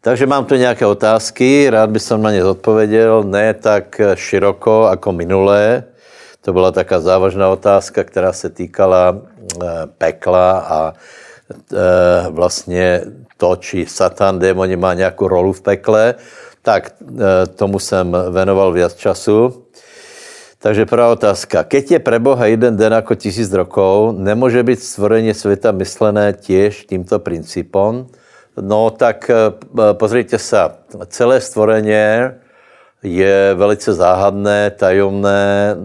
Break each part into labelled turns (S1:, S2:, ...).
S1: Takže mám tu nějaké otázky, rád by som na ně odpověděl, ne tak široko jako minulé. To byla taká závažná otázka, která se týkala eh, pekla a eh, vlastně to, či Satan, démoni má nějakou rolu v pekle, tak eh, tomu jsem venoval viac času. Takže prvá otázka. Keď je pre Boha jeden den jako tisíc rokov, nemůže být stvorení světa myslené těž tímto principom? No tak pozrite se, celé stvorenie je velice záhadné, tajomné,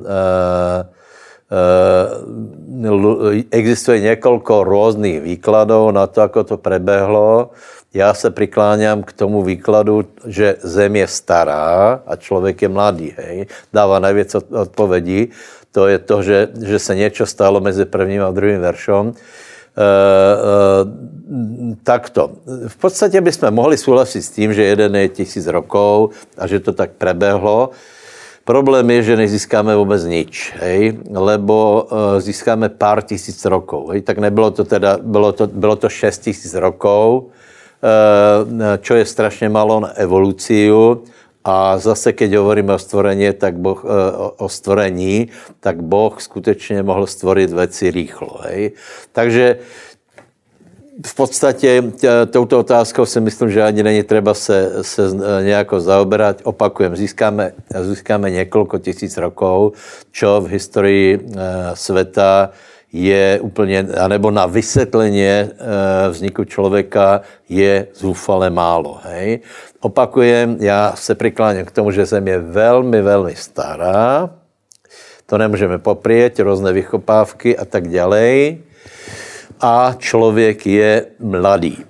S1: existuje několik různých výkladů na to, ako to prebehlo. Já se prikláňám k tomu výkladu, že zem je stará a člověk je mladý, hej. Dává nejvíc odpovědí. To je to, že, že se něco stalo mezi prvním a druhým veršom. Uh, uh, takto. V podstatě bychom mohli souhlasit s tím, že jeden je tisíc rokov a že to tak prebehlo. Problém je, že nezískáme vůbec nič, hej, lebo uh, získáme pár tisíc rokov. Hej, tak nebylo to teda, bylo to, bylo to šest tisíc rokov, uh, čo je strašně malo na evoluciu. A zase, keď hovoríme o stvorení, tak boh, o stvorení, tak Boh skutečně mohl stvorit věci rýchlo. Hej. Takže v podstatě touto otázkou si myslím, že ani není třeba se, se nějako zaoberat. Opakujem, získáme, získáme několik tisíc rokov, čo v historii e, světa je úplně, anebo na vysvětlení e, vzniku člověka je zúfale málo. Hej? Opakujem, já se přikláním k tomu, že Zem je velmi, velmi stará, to nemůžeme poprijet, různé vychopávky a tak dále a člověk je mladý.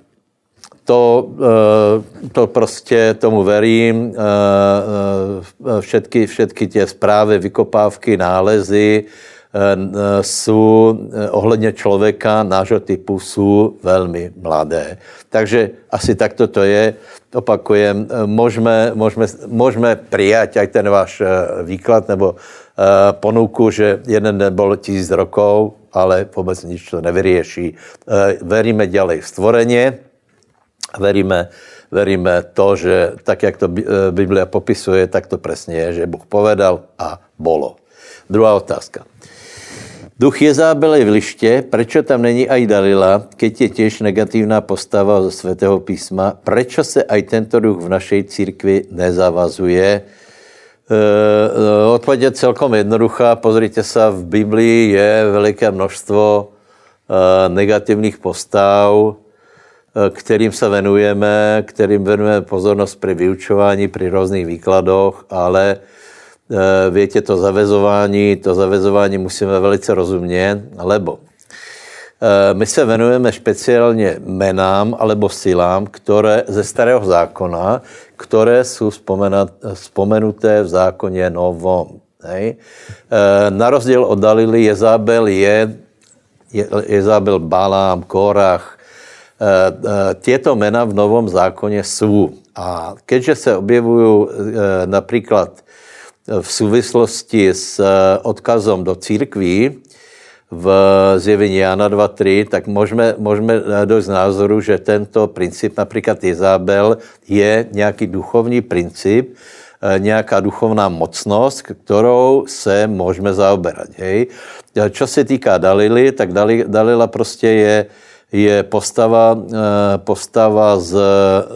S1: To, eh, to prostě tomu verím. Eh, eh, všetky, všetky tě zprávy, vykopávky, nálezy jsou ohledně člověka nášho typu jsou velmi mladé. Takže asi takto to je. Opakujem, můžeme, můžeme, můžeme přijat aj ten váš výklad nebo ponuku, že jeden byl tisíc rokov, ale vůbec nic to nevyrieší. Eh, veríme ďalej v stvoreně, veríme, veríme to, že tak, jak to eh, Biblia popisuje, tak to přesně je, že Bůh povedal a bolo. Druhá otázka. Duch Jezábele v liště, proč tam není aj Dalila, keď je těž negativná postava ze svatého písma, proč se aj tento duch v našej církvi nezavazuje? Eh, odpověď je celkom jednoduchá. Pozrite se, v Biblii je veliké množstvo eh, negativních postav, kterým se venujeme, kterým venujeme pozornost při vyučování, při různých výkladoch, ale větě to zavezování, to zavezování musíme velice rozumně, lebo my se venujeme speciálně menám alebo silám, které ze starého zákona, které jsou vzpomenuté v zákoně novom. Hej. E, na rozdíl od Dalily Jezabel je, Jezabel Balám, Korach, těto mena v novom zákoně jsou. A keďže se objevují například v souvislosti s odkazom do církví, v zjevení Jana 2.3, tak můžeme, můžeme dojít z názoru, že tento princip, například Izabel, je nějaký duchovní princip, eh, nějaká duchovná mocnost, kterou se můžeme zaoberat. Hej. Čo se týká Dalily, tak Dalila prostě je, je postava, eh, postava z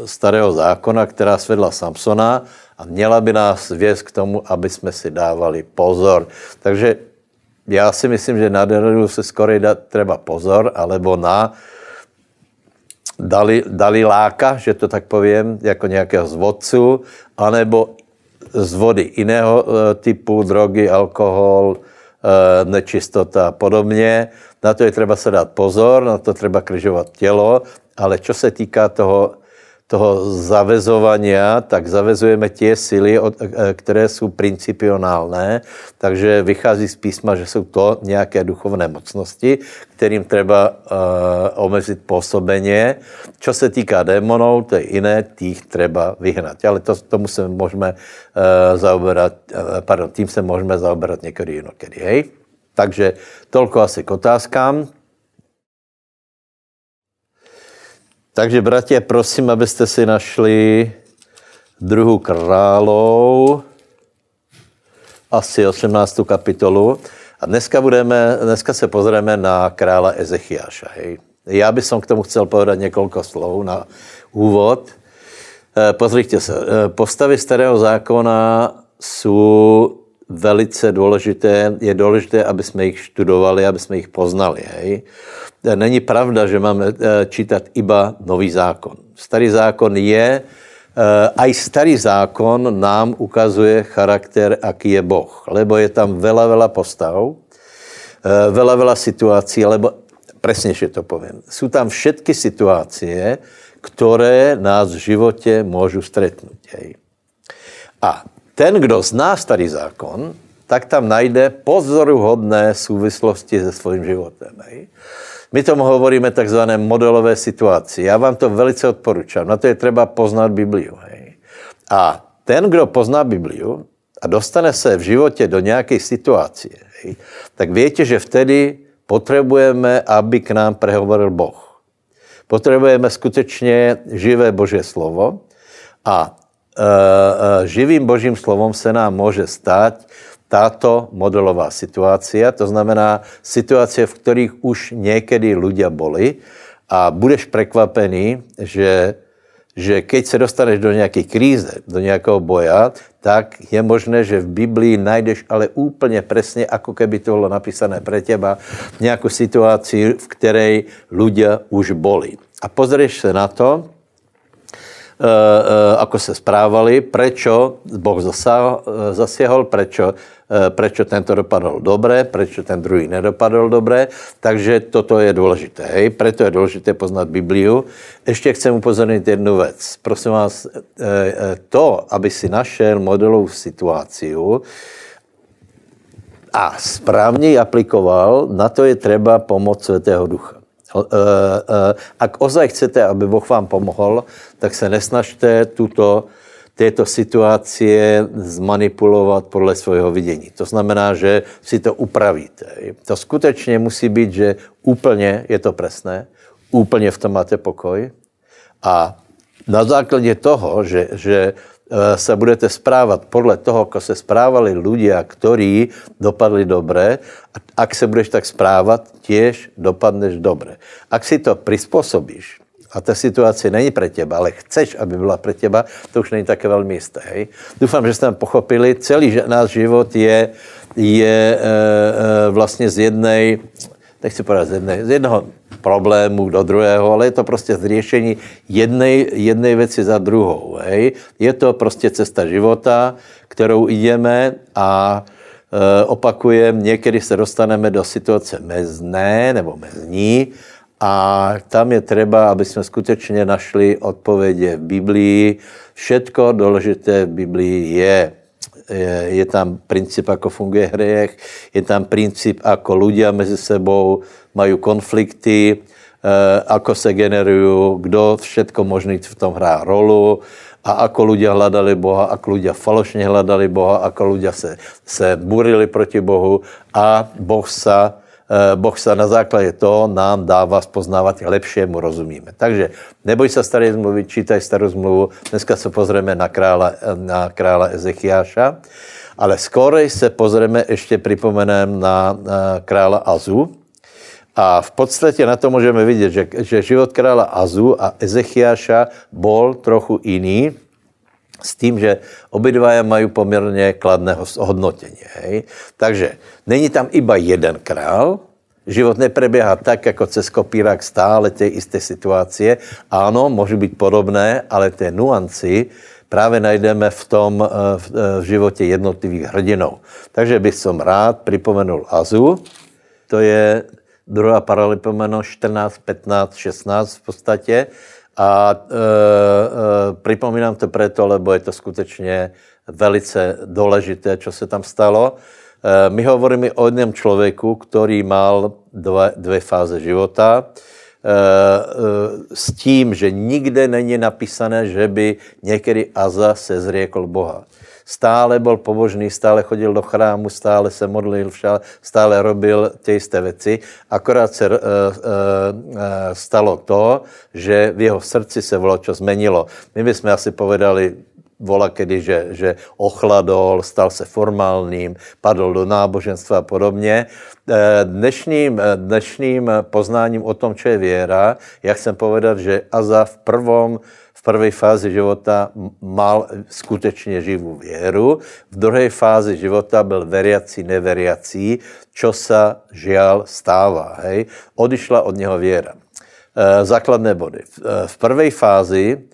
S1: starého zákona, která svedla Samsona a měla by nás věc k tomu, aby jsme si dávali pozor. Takže já si myslím, že na Dalilu se skoro dá třeba pozor, alebo na Dali, Daliláka, že to tak povím, jako nějakého zvodcu, anebo z vody jiného eh, typu, drogy, alkohol, eh, nečistota a podobně. Na to je třeba se dát pozor, na to třeba križovat tělo, ale co se týká toho toho zavezovania, tak zavezujeme tie sily, e, které jsou principionálné, takže vychází z písma, že jsou to nějaké duchovné mocnosti, kterým třeba uh, omezit působeně. Čo se týká démonů, to je jiné, tých třeba vyhnat. Ale to, tomu se můžeme uh, zaoberat, uh, pardon, tím se můžeme zaoberat někdy jinokedy, hej? Takže tolko asi k otázkám. Takže, bratě, prosím, abyste si našli druhou králou, asi 18. kapitolu. A dneska, budeme, dneska se pozrieme na krála Ezechiáša. Hej. Já bych k tomu chcel povedat několik slov na úvod. Eh, pozrite se, eh, postavy starého zákona jsou velice důležité. Je důležité, aby jsme jich študovali, aby jsme jich poznali. Hej. Eh, není pravda, že máme čítat iba nový zákon. Starý zákon je, aj starý zákon nám ukazuje charakter, aký je Boh. Lebo je tam veľa, veľa postav, veľa, veľa situací, lebo presnejšie to poviem. Sú tam všetky situácie, které nás v životě můžu stretnout. A ten, kdo zná starý zákon, tak tam najde pozoruhodné souvislosti se svým životem. Hej. My tomu hovoríme takzvané modelové situaci. Já vám to velice odporučám. Na to je třeba poznat Bibliu. Hej. A ten, kdo pozná Bibliu a dostane se v životě do nějaké situace, tak víte, že vtedy potřebujeme, aby k nám prehovoril Boh. Potřebujeme skutečně živé Boží slovo a živým Božím slovom se nám může stát táto modelová situácia, to znamená situace, v kterých už někdy ľudia boli a budeš překvapený, že že keď se dostaneš do nějaké kríze, do nějakého boja, tak je možné, že v Biblii najdeš ale úplně přesně, ako keby to bylo napísané pre teba, nějakou situaci, v které ľudia už boli. A pozrieš se na to, Eh, eh, ako se správali, prečo Boh zasiahol, prečo, eh, prečo tento dopadl dobré, prečo ten druhý nedopadl dobré. Takže toto je důležité. Hej? Preto je důležité poznat Bibliu. Ještě chcem upozornit jednu věc. Prosím vás, to, aby si našel modelovou situaci a správně ji aplikoval, na to je třeba pomoc Svatého Ducha. Eh, eh, ak ozaj chcete, aby Boh vám pomohl, tak se nesnažte tuto, této situace zmanipulovat podle svého vidění. To znamená, že si to upravíte. To skutečně musí být, že úplně je to presné, úplně v tom máte pokoj a na základě toho, že, že Eh, se budete správat podle toho, ako se správali ľudia, ktorí dopadli dobré, ak se budeš tak správat, tiež dopadneš dobré. Ak si to prispôsobíš, a ta situace není pre teba, ale chceš, aby byla pre teba, to už není také velmi jisté. Hej? Doufám, že jste pochopili, celý náš život je, je e, e, vlastně z jednej, nechci povedat z, jednej, z jednoho problému do druhého, ale je to prostě zřešení jednej, jednej věci za druhou. Hej. Je to prostě cesta života, kterou jdeme a e, opakujem, někdy se dostaneme do situace mezné nebo mezní a tam je třeba, aby jsme skutečně našli odpovědi v Biblii. Všetko důležité v Biblii je je, je tam princíp, ako funguje hriech, je tam princíp, ako ľudia mezi sebou mají konflikty, eh, ako se generují, kdo všetko možný v tom hrá rolu a ako ľudia hledali Boha, ako ľudia falošně hledali Boha, ako ľudia se, se burili proti Bohu a Boh sa boh se na základě toho nám dává spoznávat lepšie, mu rozumíme. Takže neboj se staré zmluvy, čítaj starou zmluvu. Dneska se pozrieme na krála, na krála Ezechiáša, ale skorej se pozrieme, ještě připomenem na, na krála Azu. A v podstatě na to můžeme vidět, že, že život krála Azu a Ezechiáša bol trochu jiný s tím, že obidva mají poměrně kladné hodnotení. Hej? Takže není tam iba jeden král, život nepreběhá tak, jako cez kopírák stále ty jisté situace. Ano, může být podobné, ale ty nuanci právě najdeme v tom eh, v, eh, v životě jednotlivých hrdinů. Takže bych som rád připomenul Azu, to je druhá paralipomeno 14, 15, 16 v podstatě. A e, e, připomínám to proto, lebo je to skutečně velice důležité, co se tam stalo. E, my hovoríme o jednom člověku, který mal dvě fáze života. E, e, s tím, že nikde není napísané, že by někdy Aza se zriekl Boha. Stále byl pobožný, stále chodil do chrámu, stále se modlil, stále robil ty jisté věci. Akorát se uh, uh, stalo to, že v jeho srdci se vločo zmenilo. My bychom asi povedali, vola kedy, že, že ochladol, stal se formálním, padl do náboženstva a podobně. Eh, dnešním, eh, dnešním poznáním o tom, co je věra, já chcem povedat, že Aza v prvom v první fázi života mal skutečně živou věru, v druhé fázi života byl veriací, neveriací, čo sa žial stává. Hej? Odišla od něho věra. E, základné body. V první fázi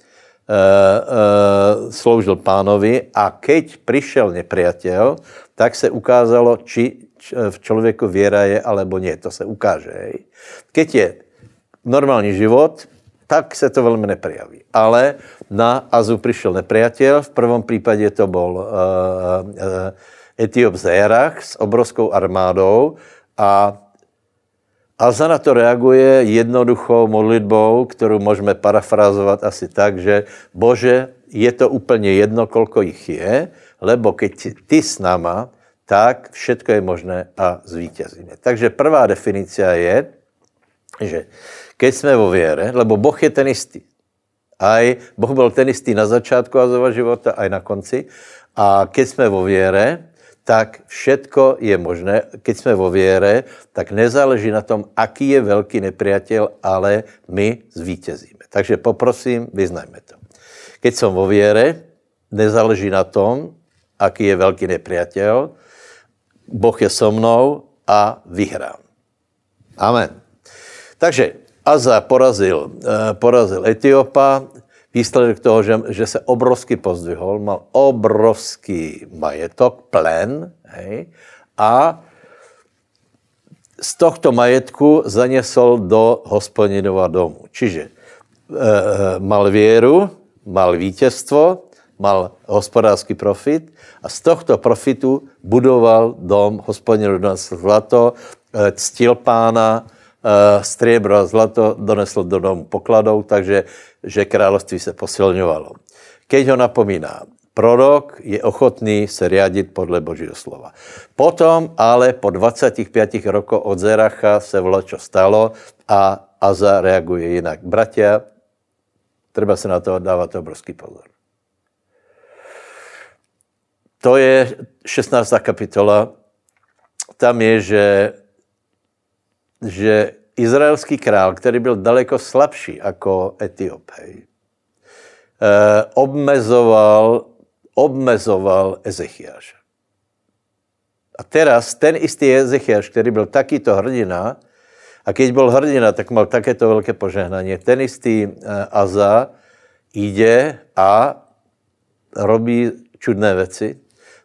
S1: sloužil pánovi a keď přišel nepriateľ, tak se ukázalo, či v člověku věra je, alebo nie. To se ukáže. Hej. Keď je normální život, tak se to velmi neprejaví. Ale na Azu přišel nepriateľ, v prvom případě to byl uh, uh, Etiop Zérach s obrovskou armádou a Alza na to reaguje jednoduchou modlitbou, kterou můžeme parafrázovat asi tak, že Bože, je to úplně jedno, kolko jich je, lebo keď ty s náma, tak všetko je možné a zvítězíme. Takže prvá definice je, že keď jsme vo věre, lebo Boh je ten istý. Aj Boh byl ten istý na začátku Azova života, aj na konci. A keď jsme vo věre, tak všetko je možné. Keď jsme vo věre, tak nezáleží na tom, aký je velký nepriateľ, ale my zvítězíme. Takže poprosím, vyznajme to. Keď jsem vo věre, nezáleží na tom, aký je velký nepriateľ, Boh je so mnou a vyhrám. Amen. Takže Aza porazil, eh, porazil Etiopa, výsledek toho, že, že se obrovsky pozdvihol, mal obrovský majetok, plen, hej, a z tohto majetku zanesol do hospodinova domu. Čiže e, mal věru, mal vítězstvo, mal hospodářský profit a z tohto profitu budoval dom, hospodin donesl zlato, e, ctil pána, stříbro a zlato donesl do domu pokladou, takže že království se posilňovalo. Keď ho napomíná, prorok je ochotný se riadit podle Božího slova. Potom ale po 25 rokoch od Zeracha se vločo stalo a Aza reaguje jinak. Bratia, treba se na to dávat obrovský pozor. To je 16. kapitola. Tam je, že, že izraelský král, který byl daleko slabší jako Etiop, hej, eh, obmezoval, obmezoval Ezechiáš. A teraz ten istý Ezechiáš, který byl takýto hrdina, a keď byl hrdina, tak mal takéto velké požehnání. Ten istý eh, Aza jde a robí čudné věci.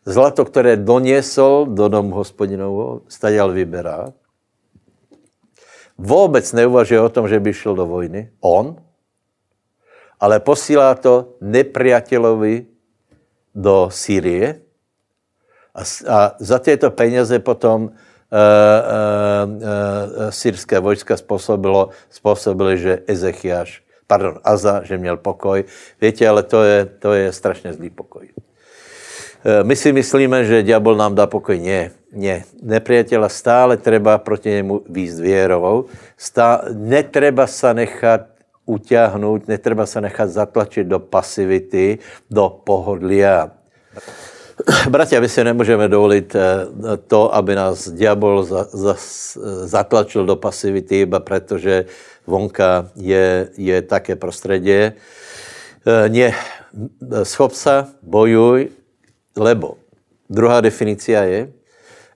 S1: Zlato, které doniesol do domu hospodinovo, stadial vyberá vůbec neuvažuje o tom, že by šel do vojny, on, ale posílá to nepriateľovi do Sýrie a, a za tyto peněze potom uh, uh, uh, syrské vojska způsobilo, způsobili, že Ezechiaš, pardon, Aza, že měl pokoj. Víte, ale to je, to je strašně zlý pokoj. Eh, my si myslíme, že diabol nám dá pokoj. Nie, nie. Nepriateľa stále treba proti němu výjsť věrovou. Stá, netreba sa nechat utáhnout, netreba sa nechat zatlačit do pasivity, do pohodlia. Bratia, my si nemůžeme dovolit eh, to, aby nás diabol za, za, zatlačil do pasivity, iba protože vonka je, je také prostředí. Eh, nie, schop sa, bojuj, Lebo druhá definícia je,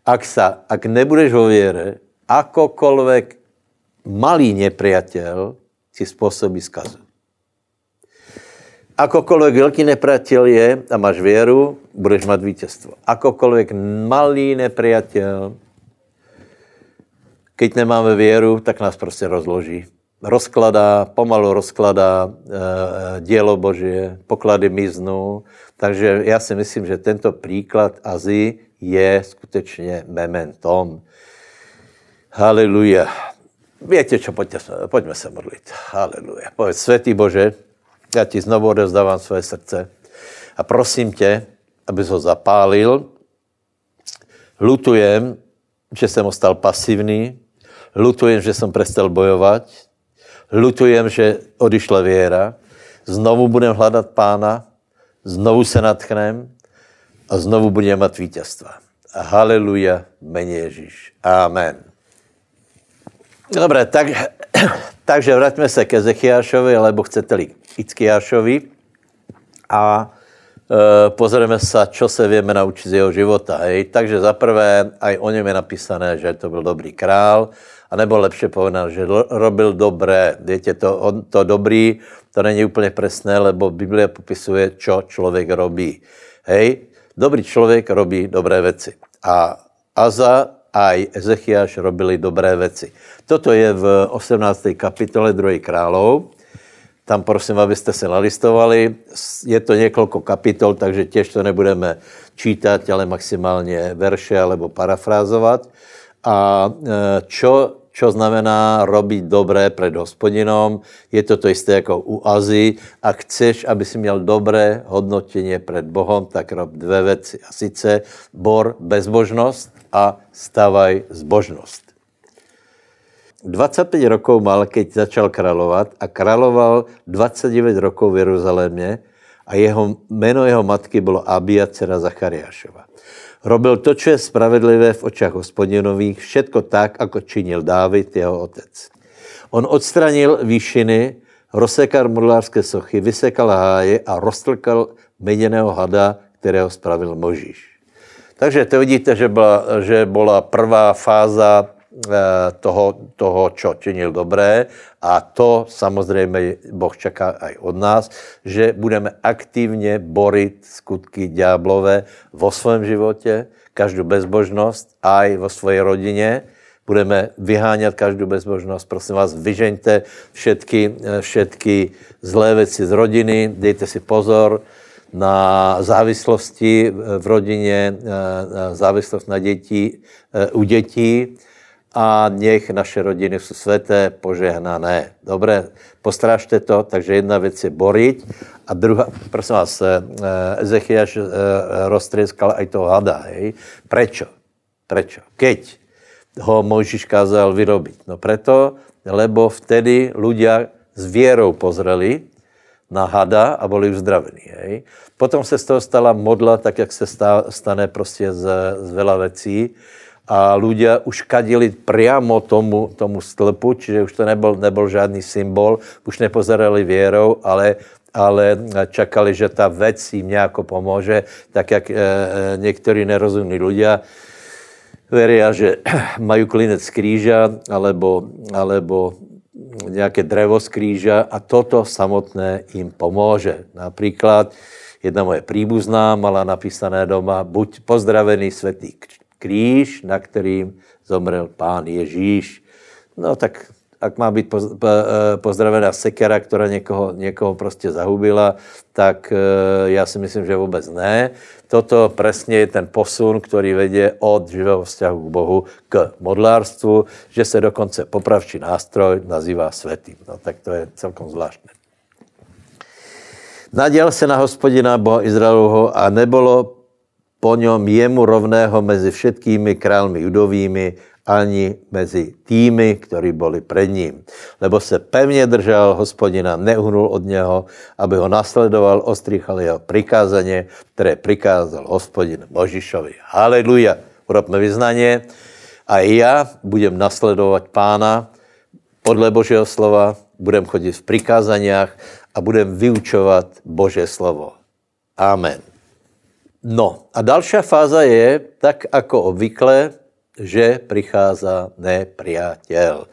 S1: ak, sa, ak nebudeš vo viere, akokoľvek malý nepriateľ si spôsobí skazu. Akokoľvek veľký nepriateľ je a máš věru, budeš mať vítězstvo. Akokoľvek malý nepriateľ, keď nemáme věru, tak nás prostě rozloží rozkladá, pomalu rozkladá e, dílo Božie, poklady miznou. Takže já si myslím, že tento příklad Azy je skutečně mementom. Haleluja. Víte čo, pojďte, pojďme se modlit. Haleluja. Povedz, světý Bože, já ti znovu odezdávám své srdce a prosím tě, aby ho zapálil. Lutujem, že jsem ostal pasivní. Lutujem, že jsem prestal bojovat. Lutujem, že odišla věra. Znovu budem hledat pána, znovu se natchnem a znovu budeme mít vítězstva. Haleluja, mene Ježíš. Amen. Dobre, tak, takže vraťme se ke Zechiášovi, alebo chcete-li Ickiášovi a e, pozrieme sa, čo se vieme naučiť z jeho života. Hej. Takže za prvé, aj o něm je napísané, že to byl dobrý král, a nebo lepše povedané, že robil dobré. Viete, to, on, to dobrý, to není úplně presné, lebo Biblia popisuje, čo člověk robí. Hej, dobrý člověk robí dobré věci. A Aza a Ezechiaš robili dobré věci. Toto je v 18. kapitole 2. králov. Tam prosím, abyste se nalistovali. Je to několik kapitol, takže těž to nebudeme čítat, ale maximálně verše alebo parafrázovat. A e, čo, čo znamená robiť dobré před hospodinom. Je to to isté jako u Azy. A chceš, aby si měl dobré hodnotenie před Bohom, tak rob dvě věci. A sice bor bezbožnost a stavaj zbožnost. 25 rokov mal, keď začal kráľovať a kráľoval 29 rokov v Jeruzalémě a jeho, jméno jeho matky bylo Abia, dcera Zachariášova. Robil to, co je spravedlivé v očách hospodinových, všetko tak, jako činil Dávid, jeho otec. On odstranil výšiny, rozsekal modlářské sochy, vysekal háje a roztlkal meděného hada, kterého spravil Možíš. Takže to vidíte, že byla, že byla prvá fáza toho, toho, čo činil dobré. A to samozřejmě Boh čaká aj od nás, že budeme aktivně borit skutky ďáblové vo svém životě, každou bezbožnost, aj vo svojej rodině, budeme vyháňat každou bezbožnost. Prosím vás, vyžeňte všetky, eh, všetky zlé věci z rodiny, dejte si pozor na závislosti v rodině, eh, závislost na děti, u dětí, a nech naše rodiny jsou světé, požehnané. Dobré, postrážte to, takže jedna věc je borit a druhá, prosím vás, eh, Ezechiaš eh, roztrieskal aj toho hada, hej. Prečo? Prečo? Keď ho Mojžiš kázal vyrobiť? No preto, lebo vtedy ľudia s vierou pozreli na hada a byli uzdravení. Hej. Potom se z toho stala modla, tak jak se stane prostě z, z veľa vecí, a ľudia už kadili priamo tomu, tomu stĺpu, čiže už to nebyl, nebyl žádný symbol, už nepozerali věrou, ale ale čakali, že ta vec jim nějako pomůže, tak jak e, někteří nerozumní ľudia veria, že mají klinec z kríža alebo, alebo nějaké drevo z kríža a toto samotné jim pomůže. Například jedna moje příbuzná mala napísané doma, buď pozdravený světý kříž, na kterým zomrel pán Ježíš. No tak ak má být eh, pozdravená sekera, která někoho, někoho prostě zahubila, tak eh, já si myslím, že vůbec ne. Toto přesně je ten posun, který vedě od živého vzťahu k Bohu k modlárstvu, že se dokonce popravčí nástroj nazývá světým. No tak to je celkom zvláštné. Naděl se na hospodina Boha Izraelovho a nebylo po něm jemu rovného mezi všetkými králmi judovými, ani mezi tými, kteří byli před ním. Lebo se pevně držel hospodina, neuhnul od něho, aby ho nasledoval, ostříchal jeho prikázaně, které prikázal hospodin Božišovi. Haleluja. Urobme vyznaně. A já budem nasledovat pána podle Božího slova, budem chodit v prikázaniach a budem vyučovat Bože slovo. Amen. No a další fáza je, tak jako obvykle, že prichází nepriateľ.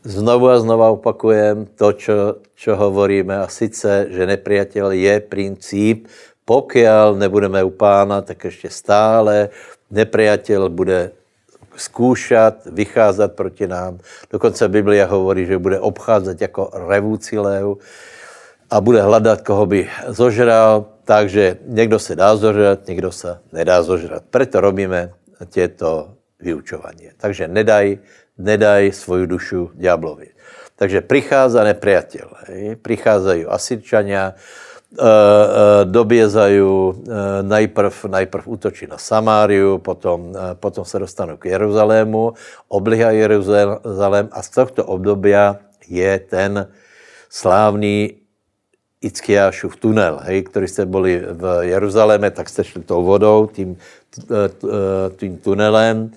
S1: Znovu a znova opakujem to, čo, čo hovoríme, a sice, že nepriateľ je princíp, pokiaľ nebudeme u pána, tak ještě stále nepriateľ bude skúšat, vycházet proti nám. Dokonce Biblia hovorí, že bude obcházet jako revúci a bude hledat, koho by zožral. Takže někdo se dá zožrat, někdo se nedá zožrat. Proto robíme těto vyučování. Takže nedaj, nedaj svoju dušu ďáblovi. Takže prichádza nepriateľ. Hej. Asirčania, dobězají najprv, najprv útočí na Samáriu, potom, potom se dostanou k Jeruzalému, oblihají Jeruzalém a z tohto obdobia je ten slávný Ickiášův tunel, hej, který jste byli v Jeruzaléme, tak jste šli tou vodou, tím, tím tunelem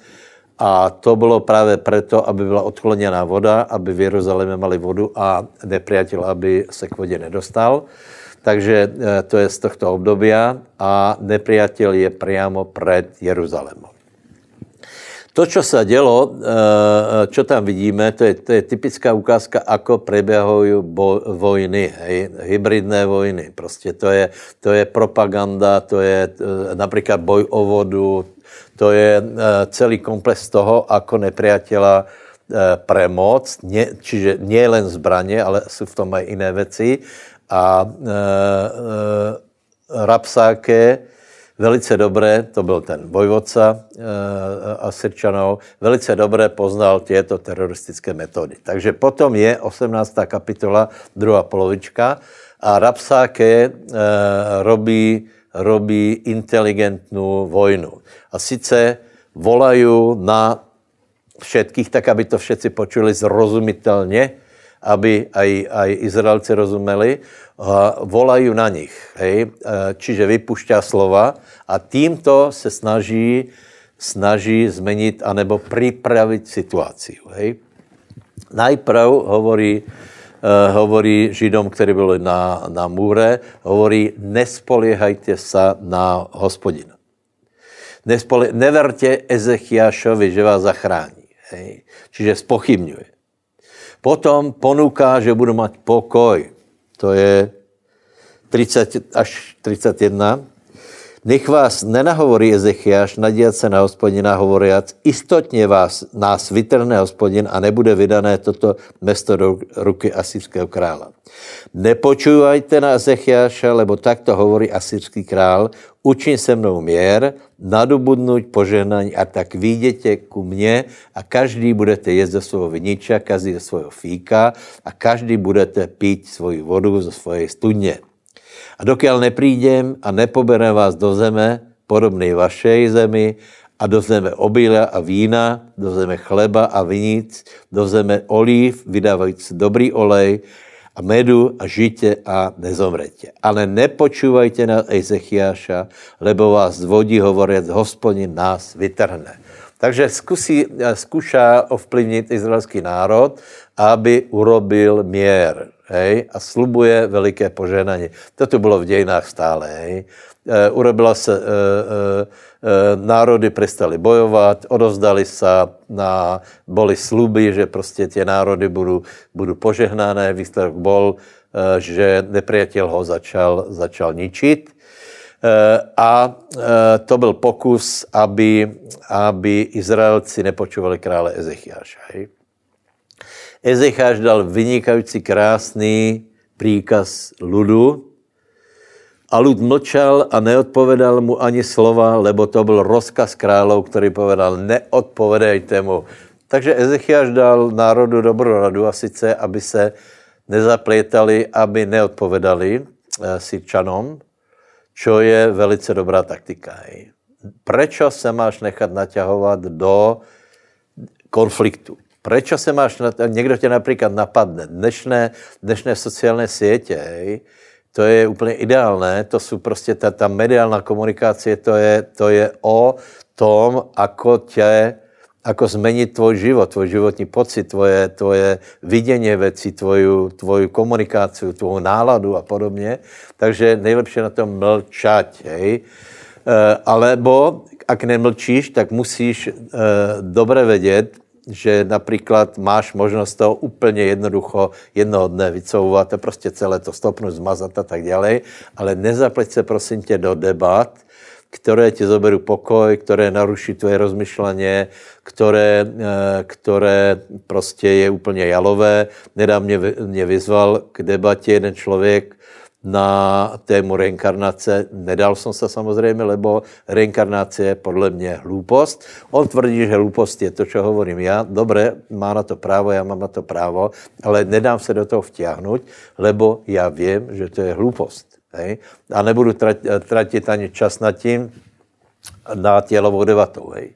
S1: a to bylo právě proto, aby byla odkloněná voda, aby v Jeruzalémě mali vodu a nepriatel, aby se k vodě nedostal. Takže eh, to je z tohto obdobia a nepriatel je přímo před Jeruzalémem. To, co se dělo, co eh, tam vidíme, to je, to je typická ukázka, ako preběhují vojny, hej, hybridné vojny. Prostě to je, to je propaganda, to je eh, například boj o vodu, to je celý komplex toho, ako nepriateľa premoc, nie, čiže nie len zbraně, ale jsou v tom aj jiné věci a e, e, Rapsáke velice dobré, to byl ten vojvodca e, Asyrčanov, velice dobré poznal těto teroristické metody. Takže potom je 18. kapitola, druhá polovička a Rapsáke e, robí, robí inteligentnou vojnu. A sice volají na všetkých, tak aby to všetci počuli zrozumitelně, aby aj, aj Izraelci rozumeli, volají na nich. Hej? E, čiže vypušťá slova a tímto se snaží, snaží zmenit anebo připravit situaci. Hej? Najprv hovorí, uh, hovorí Židom, kteří byli na, na můre, hovorí, nespoliehajte se na hospodina. Nespoli, neverte Ezechiašovi, že vás zachrání. Hej? Čiže spochybňuje. Potom ponúká, že budu mať pokoj. To je 30 až 31. Nech vás nenahovorí Ezechiaš, nadějat se na hospodina, hovoriac, istotně vás, nás vytrhne hospodin a nebude vydané toto mesto do ruky asýrského krála. Nepočúvajte na Ezechiaša, lebo takto hovorí asýrský král, učím se mnou měr, nadobudnout požehnání a tak výjdete ku mně a každý budete jíst ze svého viniča, každý ze svého fíka a každý budete pít svoji vodu ze svojej studně. A dokiaľ neprídem a nepoberem vás do zeme, podobnej vašej zemi, a do zeme obíla a vína, do zeme chleba a viníc, do zeme olív, vydávající dobrý olej, a medu a žite a nezomrete. Ale nepočúvajte na Ezechiaša, lebo vás vodí hovoriac, hospodin nás vytrhne. Takže zkusí, zkušá ovplyvnit izraelský národ, aby urobil měr. Hej, a slubuje veliké poženání. To bylo v dějinách stále. Hej. E, urobila se, e, e, národy přestali bojovat, odovzdali se na, boli sluby, že prostě tě národy budou, budou požehnané. Výsledek bol, e, že nepriatel ho začal, začal ničit. E, a to byl pokus, aby, aby Izraelci nepočuvali krále Ezechiáša. Hej. Ezecháš dal vynikající krásný příkaz ludu a lud mlčal a neodpovedal mu ani slova, lebo to byl rozkaz králov, který povedal, neodpovedejte mu. Takže Ezechiaš dal národu dobrou radu a sice, aby se nezaplétali, aby neodpovedali eh, Sirčanom, čo je velice dobrá taktika. Prečo se máš nechat naťahovat do konfliktu? Proč se máš, někdo tě například napadne, dnešné, dnešné sociální sítě, to je úplně ideálné, to jsou prostě ta, ta mediální komunikace, to je, to je o tom, ako tě, ako změnit tvoj život, tvoj životní pocit, tvoje, tvoje vidění věcí, tvoju, tvoju komunikaci, tvoju náladu a podobně. Takže nejlepší na tom mlčať, hej. E, alebo, ak nemlčíš, tak musíš e, dobře vědět, že například máš možnost to úplně jednoducho jednoho dne vycouvat a prostě celé to stopnout, zmazat a tak dále, ale nezapleť se prosím tě do debat, které ti zoberu pokoj, které naruší tvoje rozmyšlení, které, eh, které prostě je úplně jalové. Nedá mě, mě vyzval k debatě jeden člověk, na tému reinkarnace. Nedal jsem se samozřejmě, lebo reinkarnace je podle mě hloupost. On tvrdí, že hloupost je to, co hovorím já. Dobré, má na to právo, já mám na to právo, ale nedám se do toho vtěhnout, lebo já vím, že to je hloupost. A nebudu tratit ani čas nad tím, na tělovou debatou. Hej?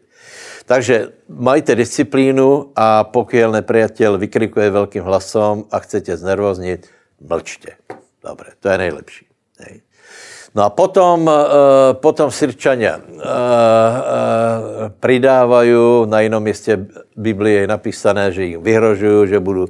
S1: Takže majte disciplínu a pokud nepriateľ vykrikuje velkým hlasom a chcete znervoznit, mlčte. Dobre, to je nejlepší. Hej. No a potom, uh, potom Sirčania uh, uh, pridávají, na jinom městě Biblie je napísané, že jim vyhrožují, že budou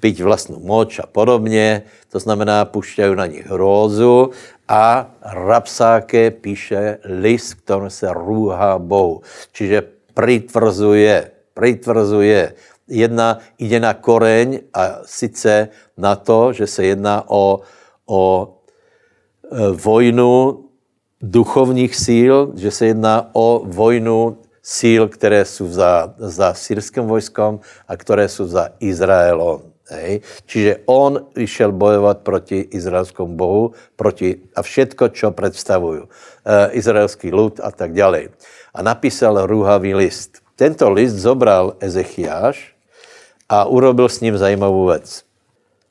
S1: pít vlastnou moč a podobně, to znamená, pušťají na nich hrózu a Rapsáke píše list, kterým se růhá Bohu. Čiže pritvrzuje, pritvrzuje. Jedna jde na koreň a sice na to, že se jedná o, o e, vojnu duchovních síl, že se jedná o vojnu síl, které jsou za, za syrským vojskom a které jsou za Izraelom. Hej. Čiže on vyšel bojovat proti izraelskému bohu, proti a všetko, čo představují. E, izraelský lud a tak dále. A napísal růhavý list. Tento list zobral Ezechiáš a urobil s ním zajímavou věc.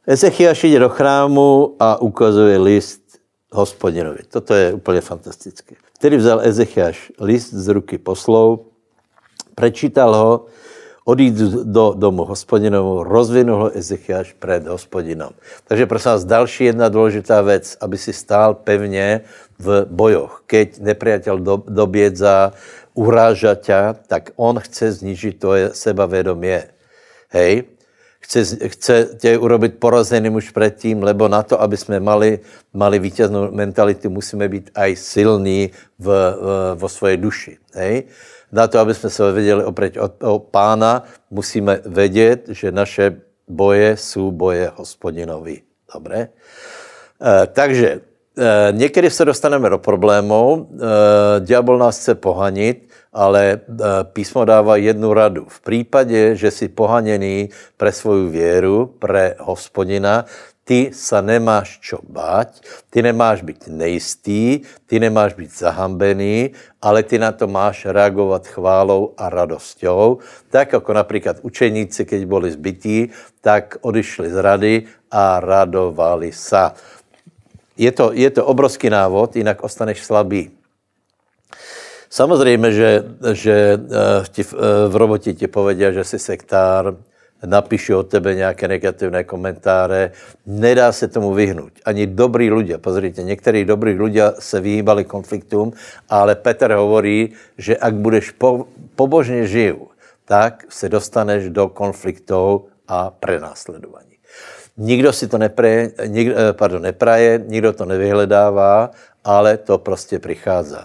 S1: Ezechiáš jde do chrámu a ukazuje list hospodinovi. Toto je úplně fantastické. Tedy vzal Ezechiáš list z ruky poslou, prečítal ho odjít do domu hospodinovu, rozvinul ho Ezechiáš před hospodinom. Takže prosím vás, další jedna důležitá věc, aby si stál pevně v bojoch. Keď nepriateľ do, dobědza, uráža ťa, tak on chce znižit to sebavědomí. Hej? Chce, chce tě urobit porazeným už předtím, lebo na to, aby jsme mali, mali vítěznou mentalitu, musíme být aj silní v, v, vo svojej duši. Hej? na to, aby jsme se věděli opreť od o pána, musíme vědět, že naše boje jsou boje hospodinovi. Dobré? E, takže e, někdy se dostaneme do problémů, e, diabol nás chce pohanit, ale e, písmo dává jednu radu. V případě, že jsi pohaněný pre svoju věru, pre hospodina, ty sa nemáš čo bát, ty nemáš být nejistý, ty nemáš být zahambený, ale ty na to máš reagovat chválou a radosťou. Tak jako například učeníci, keď byli zbytí, tak odišli z rady a radovali sa. Je to, je to obrovský návod, jinak ostaneš slabý. Samozřejmě, že, že eh, ti v, eh, v robotě ti povedia, že jsi sektár, napíšu o tebe nějaké negativné komentáře. Nedá se tomu vyhnout. Ani dobrý lidé, pozrite, některý dobrý lidé se vyhýbali konfliktům, ale Petr hovorí, že ak budeš po, pobožně živ, tak se dostaneš do konfliktů a prenásledování. Nikdo si to nepraje, nik, eh, pardon, nepraje, nikdo to nevyhledává, ale to prostě přichází.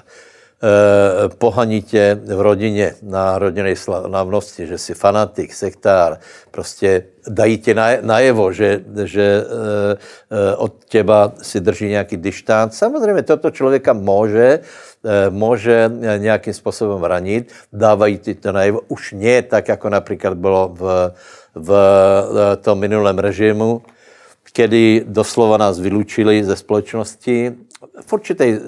S1: Eh, pohanitě v rodině na rodinné slavnosti, že jsi fanatik, sektár, prostě dají tě najevo, že, že eh, eh, od těba si drží nějaký dištánc. Samozřejmě toto člověka může, může nějakým způsobem ranit, dávají ti to najevo. Už nie tak, jako například bylo v, v tom minulém režimu, kdy doslova nás vylučili ze společnosti v určité, eh,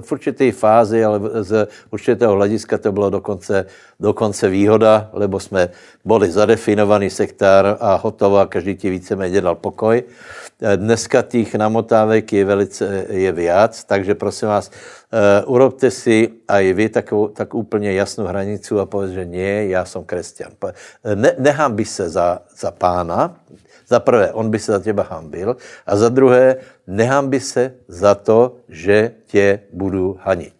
S1: v určité fázi, ale z určitého hlediska to bylo dokonce, dokonce výhoda, lebo jsme byli zadefinovaný sektár a hotovo a každý ti víceméně dal pokoj. Eh, dneska těch namotávek je velice je viac, takže prosím vás, uh, urobte si i vy takovou, tak úplně jasnou hranicu a povedz, že nie, já jsem křesťan. Ne, nechám by se za, za pána, za prvé, on by se za těba hambil a za druhé, nehambi se za to, že tě budu hanit.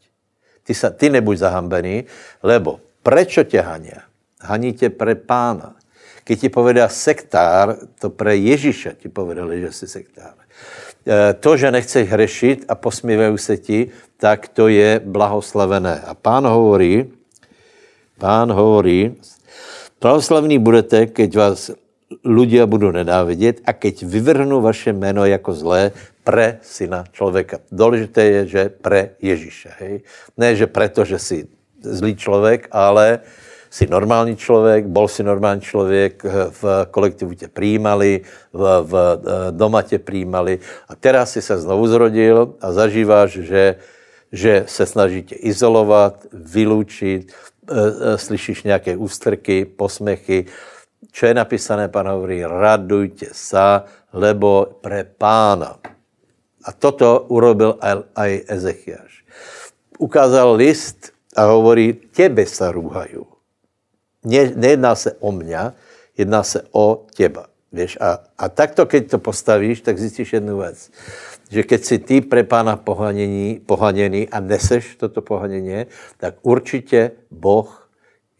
S1: Ty, sa, ty nebuď zahambený, lebo prečo tě haně? Haní tě pre pána. Když ti povedá sektár, to pre Ježíše ti povedali, že jsi sektár. E, to, že nechceš hřešit a posmívají se ti, tak to je blahoslavené. A pán hovorí, pán hovorí, pravoslavní budete, keď vás ľudia budou nenávidět a keď vyvrhnu vaše jméno jako zlé pre syna člověka. Důležité je, že pre Ježíše. Hej? Ne, že preto, že jsi zlý člověk, ale si normální člověk, bol si normální člověk, v kolektivu tě přijímali, v, v, doma tě přijímali a teraz si se znovu zrodil a zažíváš, že, že se snaží tě izolovat, vyloučit, slyšíš nějaké ústrky, posmechy, čo je napísané, pán hovorí, radujte sa, lebo pre pána. A toto urobil aj, aj Ezechiaš. Ukázal list a hovorí, tebe sa rúhajú. Ne, nejedná se o mňa, jedná se o teba. Víš? A, a takto, keď to postavíš, tak zjistíš jednu věc. Že keď si ty pre pána pohanění, a neseš toto pohanění, tak určitě Boh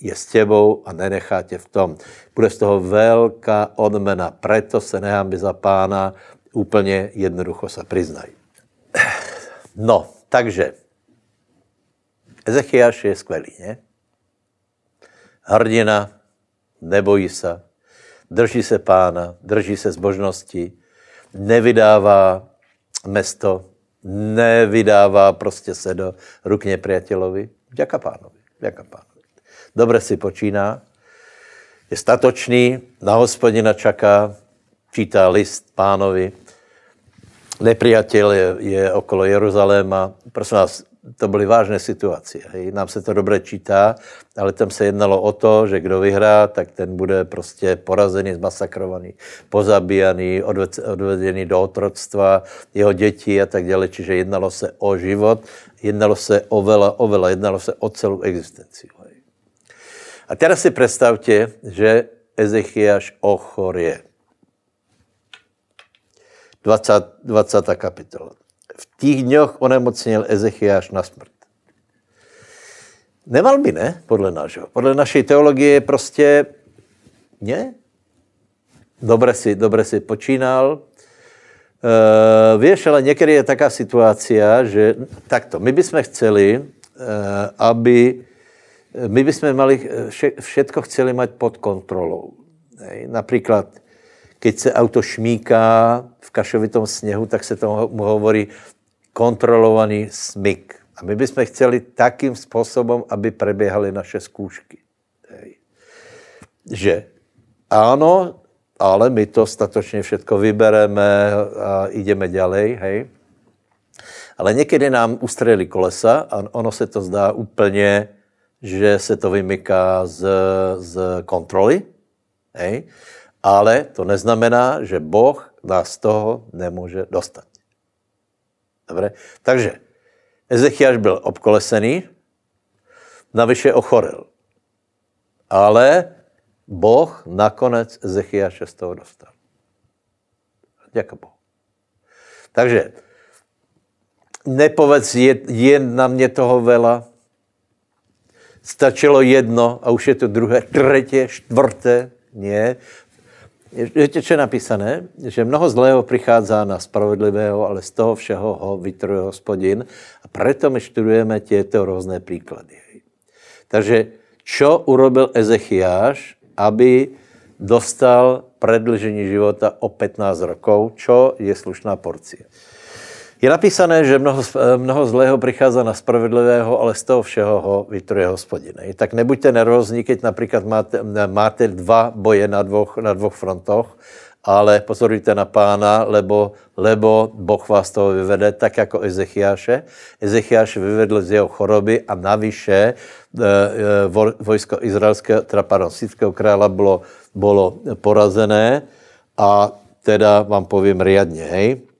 S1: je s tebou a nenechá tě v tom. Bude z toho velká odmena, preto se nehámbi za pána, úplně jednoducho se priznaj. No, takže Ezechiaš je skvělý, ne? Hrdina, nebojí se, drží se pána, drží se zbožnosti, nevydává mesto, nevydává prostě se do ruk nepriateľovi. Ďaká pánovi, ďaká pánovi dobře si počíná, je statočný, na hospodina čaká, čítá list pánovi, nepriateľ je, je okolo Jeruzaléma. Prosím vás, to byly vážné situace. Hej. Nám se to dobře čítá, ale tam se jednalo o to, že kdo vyhrá, tak ten bude prostě porazený, zmasakrovaný, pozabíjaný, odvedený do otroctva, jeho děti a tak dále. Čiže jednalo se o život, jednalo se o vela, o vela, jednalo se o celou existenci. A teraz si představte, že Ezechiaš ochorie. 20, 20. kapitola. V těch dňoch onemocněl Ezechiaš na smrt. Nemal by, ne? Podle našeho. Podle naší teologie prostě ne? Dobře si, dobře si počínal. Uh, vieš, ale někdy je taká situácia, že takto, my bychom chceli, uh, aby my bychom mali všetko chceli mať pod kontrolou. Například, keď se auto šmíká v kašovitom sněhu, tak se tomu hovorí kontrolovaný smyk. A my bychom chceli takým způsobem, aby preběhaly naše zkoušky. Že ano, ale my to statočně všetko vybereme a jdeme ďalej, hej. Ale někdy nám ustřeli kolesa a ono se to zdá úplně že se to vymyká z, z kontroly, hej? ale to neznamená, že Boh nás z toho nemůže dostat. Dobre? Takže Ezechiaš byl obkolesený, navyše ochoril. Ale Boh nakonec Ezechiaše z toho dostal. Děkuji Bohu. Takže nepovedz, je, je na mě toho vela, Stačilo jedno a už je to druhé, třetí, čtvrté. Ne. Víte, co je napísané? Že mnoho zlého přichází na spravedlivého, ale z toho všeho ho vytruje hospodin. A proto my študujeme těto různé příklady. Takže čo urobil Ezechiáš, aby dostal predlžení života o 15 rokov, čo je slušná porcie. Je napísané, že mnoho, mnoho zlého přichází na spravedlivého, ale z toho všeho ho vytruje hospodin. Tak nebuďte nervózní, keď například máte, máte dva boje na dvoch, na dvoch frontoch, ale pozorujte na pána, lebo, lebo Boh vás toho vyvede, tak jako Ezechiáše. Ezechiáš vyvedl z jeho choroby a navyše e, e, vojsko izraelského, teda pardon, sítského krála bylo, bylo porazené a teda vám povím riadně, hej.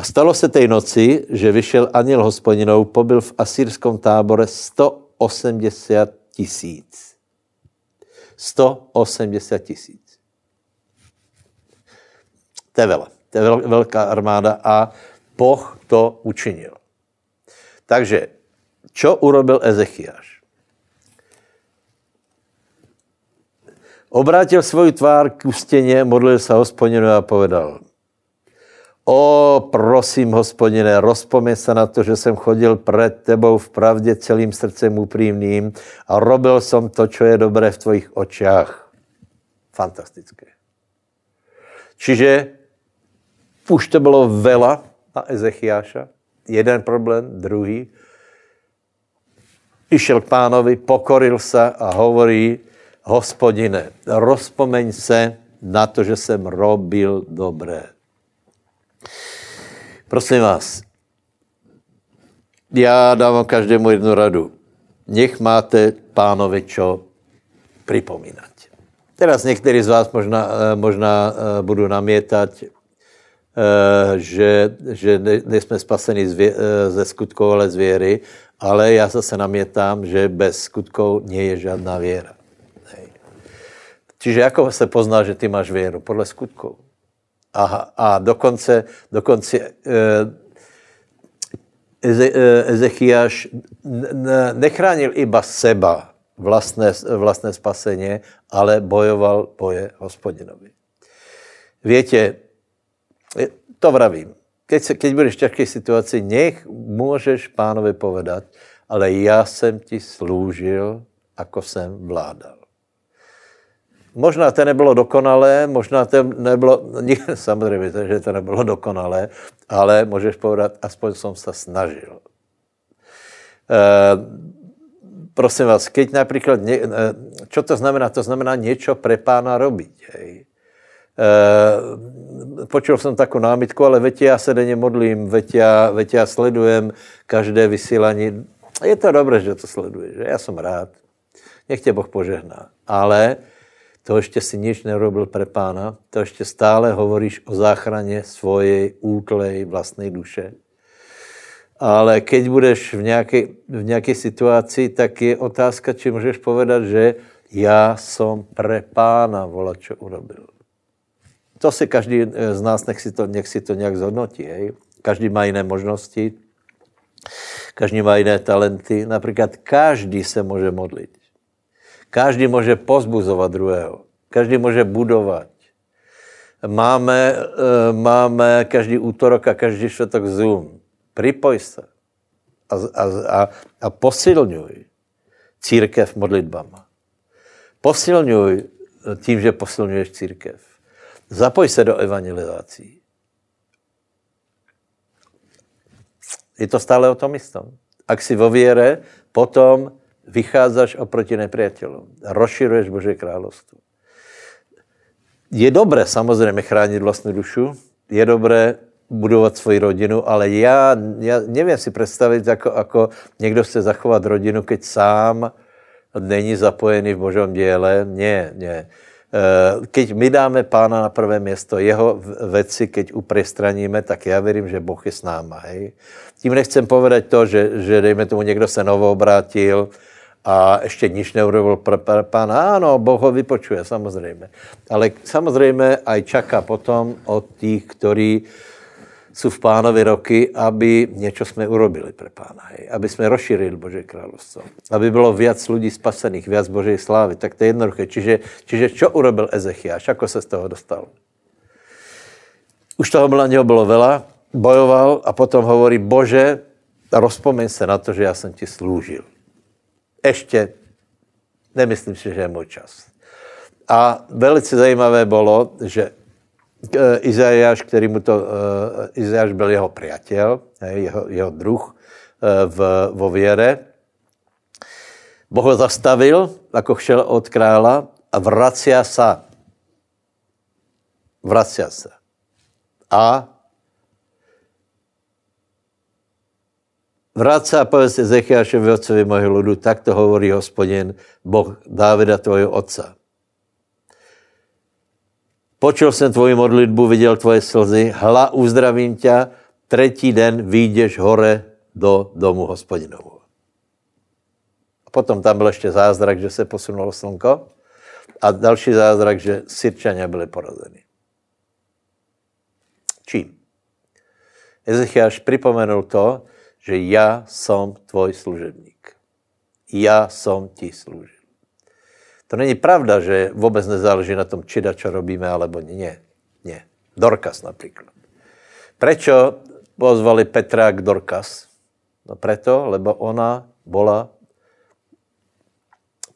S1: A stalo se té noci, že vyšel aniel hospodinou, pobyl v asýrskom tábore 180 tisíc. 180 tisíc. To je vele. To je velká armáda a Boh to učinil. Takže, čo urobil Ezechiaš? Obrátil svůj tvár k stěně, modlil se hospodinu a povedal, O, prosím, hospodine, rozpomeň se na to, že jsem chodil před tebou v pravdě celým srdcem upřímným a robil jsem to, co je dobré v tvojich očích. Fantastické. Čiže už to bylo vela na Ezechiáša. Jeden problém, druhý. Išel k pánovi, pokoril se a hovorí, hospodine, rozpomeň se na to, že jsem robil dobré. Prosím vás, já dávám každému jednu radu. Nech máte pánovi čo připomínat. Teraz někteří z vás možná, eh, možná eh, budou namietat, eh, že, že nejsme spaseni ze skutků, ale z věry, ale já zase namětám, že bez skutků nie je žádná věra. Čiže jako se pozná, že ty máš věru? Podle skutků. Aha, a dokonce, dokonce Ezechiaš nechránil iba seba, vlastné, vlastné spaseně, ale bojoval boje hospodinovi. Větě, to vravím, keď, se, keď budeš v těžké situaci, nech můžeš pánovi povedat, ale já jsem ti slúžil, jako jsem vládal. Možná to nebylo dokonalé, možná to nebylo, samozřejmě, že to nebylo dokonalé, ale můžeš povedat, aspoň jsem se snažil. E, prosím vás, keď například, ně, čo to znamená? To znamená něco pre pána robiť. Hej. E, počul jsem takovou námitku, ale veď já se denně modlím, veď já, veď já sledujem každé vysílání. Je to dobré, že to sleduješ, já jsem rád. Nech tě Boh požehná. Ale to ještě si nič nerobil pre pána, to ještě stále hovoríš o záchraně svojej útlej vlastnej duše. Ale keď budeš v nějaké, v nějaké situaci, tak je otázka, či můžeš povedat, že já jsem pre pána vola, čo urobil. To si každý z nás, nech si to, nech si to nějak zhodnotí. Hej? Každý má jiné možnosti, každý má jiné talenty. Například každý se může modlit. Každý může pozbuzovat druhého. Každý může budovat. Máme, eh, máme každý útorok a každý čtvrtok Zoom. Připoj se a, a, a, a posilňuj církev modlitbama. Posilňuj tím, že posilňuješ církev. Zapoj se do evangelizací. Je to stále o tom istom. Ak si vo věre, potom vycházíš oproti nepriateľom. Rozširuješ Bože královstvo. Je dobré samozřejmě chránit vlastní dušu, je dobré budovat svoji rodinu, ale já, já nevím si představit, jako, jako někdo chce zachovat rodinu, keď sám není zapojený v Božom díle. Ne, ne. Eh, keď my dáme pána na prvé město, jeho věci, keď uprestraníme, tak já věřím, že Boh je s náma. Hej. Tím nechcem povedať to, že, že dejme tomu někdo se novo obrátil, a ještě nič neurobil pro pána. Ano, Boh ho vypočuje, samozřejmě. Ale samozřejmě aj čaká potom od těch, kteří jsou v pánovi roky, aby něco jsme urobili pro pána. Hej. Aby jsme rozšířili Bože královstvo. Aby bylo víc lidí spasených, víc Božej slávy. Tak to je jednoduché. Čiže, čiže čo urobil Ezechiáš? Ako se z toho dostal? Už toho na něho bylo vela, bojoval a potom hovorí, Bože, rozpomeň se na to, že já jsem ti slúžil ještě nemyslím si, že je můj čas. A velice zajímavé bylo, že eh, Izajáš, který mu to, uh, Izajáš byl jeho priateľ, jeho, jeho druh uh, v, vo věre, Boh ho zastavil, jako šel od krála a vracia sa. Vracia se. A Vrát se a povedz Ezechiašovi otcovi mojho ludu, tak to hovorí hospodin, Boh Dávida tvojho otca. Počul jsem tvoji modlitbu, viděl tvoje slzy, hla, uzdravím tě, třetí den výjdeš hore do domu hospodinovu. A potom tam byl ještě zázrak, že se posunulo slnko a další zázrak, že Syrčania byli porazeni. Čím? Ezechiaš připomenul to, že já jsem tvoj služebník. Já jsem ti služil. To není pravda, že vůbec nezáleží na tom, či da, čo robíme, alebo ne. Ne. Dorkas například. Prečo pozvali Petra k Dorkas? No preto, lebo ona bola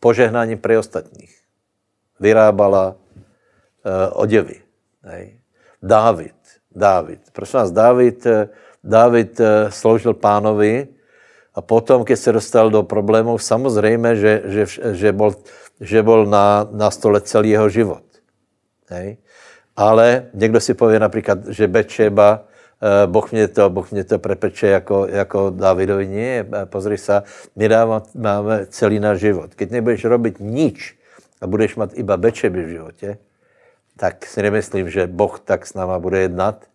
S1: požehnáním pre ostatních. Vyrábala uh, oděvy. Hej. Dávid. Dávid. Prosím vás, Dávid uh, David eh, sloužil pánovi A potom, keď se dostal do problémů, samozřejmě, že, že, že bol, že bol na, na stole celý jeho život. Hej? Ale někdo si pově například, že Bečeba, eh, Boh mě to, boh mě to prepeče jako, jako Davidovi. Nie, pozri se, my dáváme, máme celý náš život. Keď nebudeš robit nič a budeš mít iba Bečeby v životě, tak si nemyslím, že Boh tak s náma bude jednat.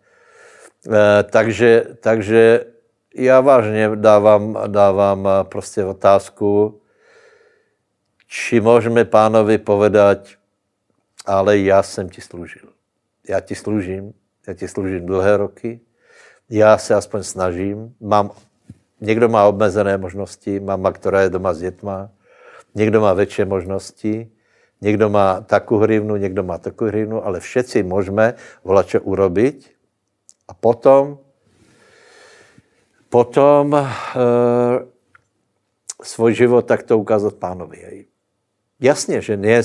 S1: E, takže, takže já vážně dávám, dávám prostě otázku, či můžeme pánovi povedať, ale já jsem ti služil. Já ti služím, já ti služím dlhé roky, já se aspoň snažím, mám, někdo má obmezené možnosti, máma, která je doma s dětma, někdo má větší možnosti, někdo má takovou hrivnu, někdo má takovou hrivnu, ale všetci můžeme volače urobiť a potom potom e, svůj život takto ukázat pánovi. Jasně, že nie,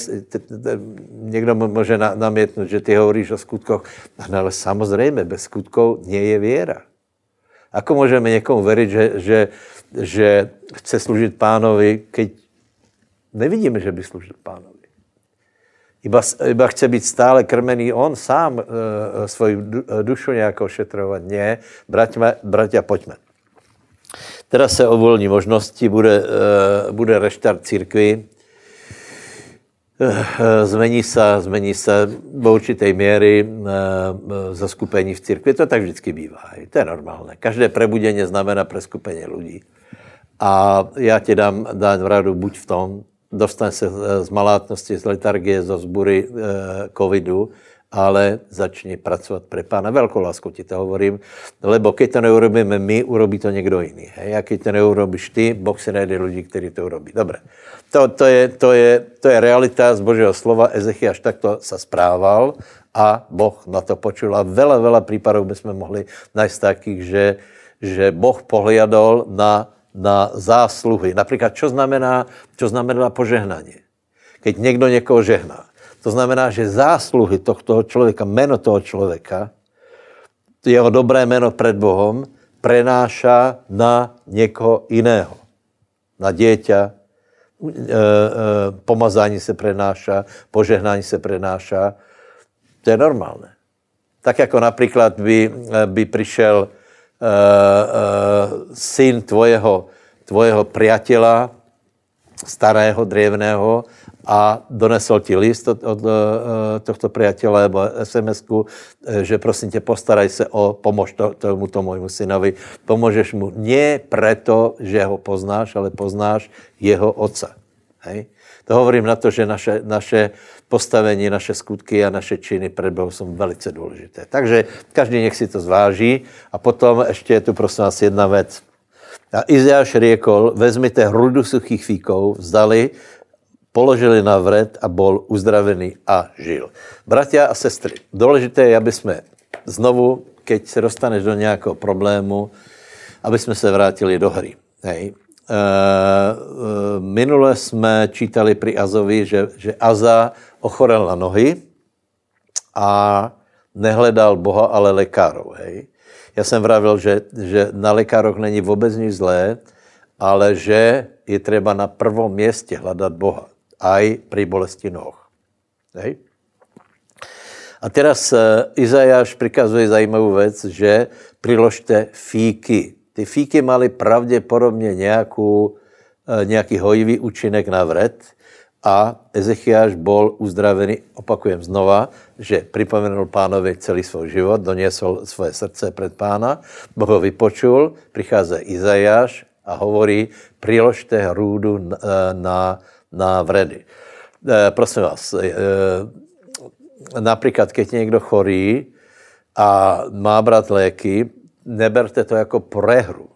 S1: někdo může namítnout, že ty hovoríš o skutkoch, ale samozřejmě bez skutkov nie je věra. Ako můžeme někomu věřit, že, že, že chce služit pánovi, keď nevidíme, že by služil pánovi. Iba, iba chce být stále krmený on sám e, svoji dušu nějak ošetrovat. Ne, bratia, bratia, pojďme. Teraz se uvolní možnosti, bude, e, bude reštart církvy, Eh, zmení se, zmení se do určité míry eh, zaskupení v církvi. To tak vždycky bývá. To je normálné. Každé prebudění znamená preskupení lidí. A já ti dám, dám radu buď v tom, dostane se z malátnosti, z letargie, zo zbury eh, covidu, ale začni pracovat pre pána. Velkou lásku ti to hovorím, lebo keď to neurobíme my, urobí to někdo jiný. Hej? A keď to neurobíš ty, Boh si najde lidi, kteří to urobí. Dobre. To, to, je, to, je, to je realita z Božího slova. Ezechiaš takto sa správal a Boh na to počul. A veľa, veľa prípadov by sme mohli nájsť takých, že, že Boh pohliadol na, na zásluhy. Například, čo znamená, čo znamená požehnanie? Keď někdo někoho žehná. To znamená, že zásluhy tohto člověka, jméno toho člověka, jeho dobré jméno před Bohem, prenáša na někoho jiného. Na dieťa, e, e, pomazání se prenáša, požehnání se prenáša. To je normálné. Tak jako například by, by přišel syn tvojeho, tvojeho priateľa, starého, drevného, a donesl ti list od, od uh, tohto priateľa nebo sms eh, že prosím tě, postaraj se o pomož to, tomuto môjmu synovi. Pomůžeš mu nie preto, že ho poznáš, ale poznáš jeho otca. Hej? To hovorím na to, že naše, naše postavení, naše skutky a naše činy před Bohem jsou velice důležité. Takže každý nech si to zváží. A potom ještě je tu prosím vás jedna věc. A Izajáš řekl, vezmite hrudu suchých fíkov, vzdali položili na vred a bol uzdravený a žil. Bratia a sestry, důležité je, aby jsme znovu, keď se dostaneš do nějakého problému, aby jsme se vrátili do hry. Hej. E, e, minule jsme čítali pri Azovi, že, že Aza ochorel na nohy a nehledal Boha, ale lékárov. Hej. Já jsem vravil, že, že na lékároch není vůbec nic zlé, ale že je třeba na prvom městě hledat Boha aj pri bolesti noh. Hej? A teraz uh, Izajáš prikazuje zajímavou věc, že priložte fíky. Ty fíky mali pravděpodobně nějakou, uh, nějaký hojivý účinek na vred a Ezechiáš bol uzdravený, opakujem znova, že připomenul pánovi celý svůj život, doniesol svoje srdce před pána, Boh ho vypočul, přichází Izajáš a hovorí, priložte hrůdu na, na na vredy. E, prosím vás, e, například, keď někdo chorý a má brát léky, neberte to jako prehru.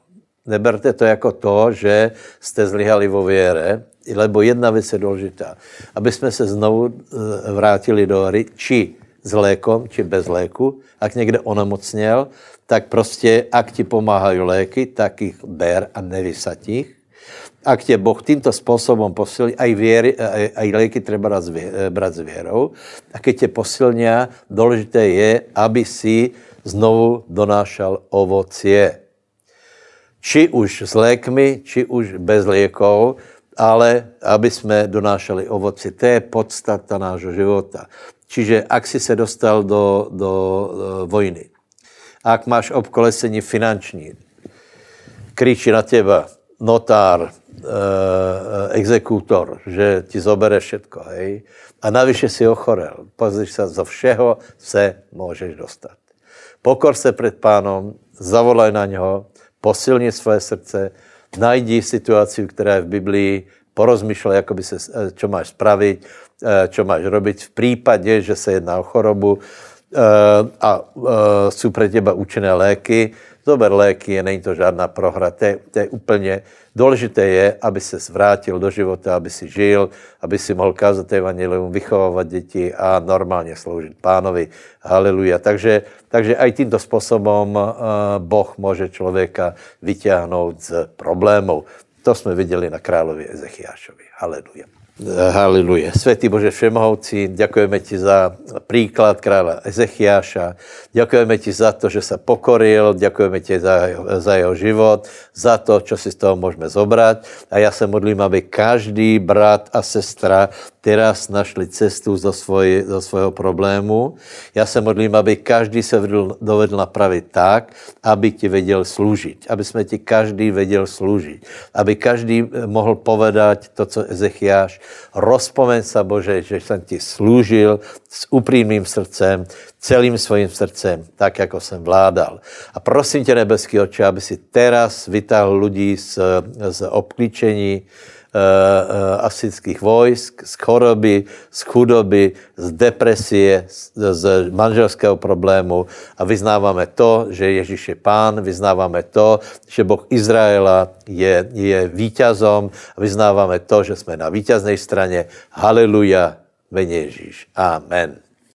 S1: Neberte to jako to, že jste zlyhali vo věre, lebo jedna věc je důležitá. Aby jsme se znovu e, vrátili do hry, či s lékom, či bez léku. Ak někde onemocněl, tak prostě, ak ti pomáhají léky, tak jich ber a nevysat jich ak tě Boh tímto způsobem posilí, aj, věry, aj, aj léky treba brát s věrou, a keď tě posilňá, důležité je, aby si znovu donášal ovocie. či už s lékmi, či už bez liekov, ale aby jsme donášeli ovoci. To je podstata nášho života. Čiže ak si se dostal do, do, do vojny, ak máš obkolesení finanční, kričí na teba notár, e, exekútor, že ti zobere všetko, hej, a navyše si ochorel. Pozriš sa, zo všeho se můžeš dostat. Pokor se před pánom, zavolaj na něho, posilni svoje srdce, najdi situaci, která je v Biblii, porozmýšlej, jako by se, eh, čo máš spravit, eh, čo máš robiť v případě, že se jedná o chorobu a jsou pro těba účinné léky, zober léky, není to žádná prohra, to je, to je úplně, důležité je, aby se zvrátil do života, aby si žil, aby si mohl kázat evangelium, vychovávat děti a normálně sloužit pánovi. Haleluja. Takže, takže aj tímto způsobem uh, Boh může člověka vyťahnout z problémů. To jsme viděli na královi Ezechiášovi. Haleluja. Haleluja. Svetý Bože Všemohouci, ďakujeme ti za príklad kráľa Ezechiáša. Ďakujeme ti za to, že sa pokoril, ďakujeme ti za, za jeho život, za to, čo si z toho môžeme zobrať. A ja sa modlím, aby každý brat a sestra teraz našli cestu zo, svoj, zo svojho problému. Já se modlím, aby každý se dovedl napravit tak, aby ti věděl sloužit. Aby jsme ti každý věděl sloužit. Aby každý mohl povedať to, co Ezechiáš. Rozpomeň se, Bože, že jsem ti sloužil s upřímným srdcem, celým svým srdcem, tak, jako jsem vládal. A prosím tě, nebeský oče, aby si teraz vytáhl lidí z, z obklíčení, Eh, eh, asických vojsk, z choroby, z chudoby, z depresie, z, z manželského problému a vyznáváme to, že Ježíš je pán, vyznáváme to, že Boh Izraela je, je víťazom vyznáváme to, že jsme na víťaznej straně. Haleluja, ve Ježíš. Amen.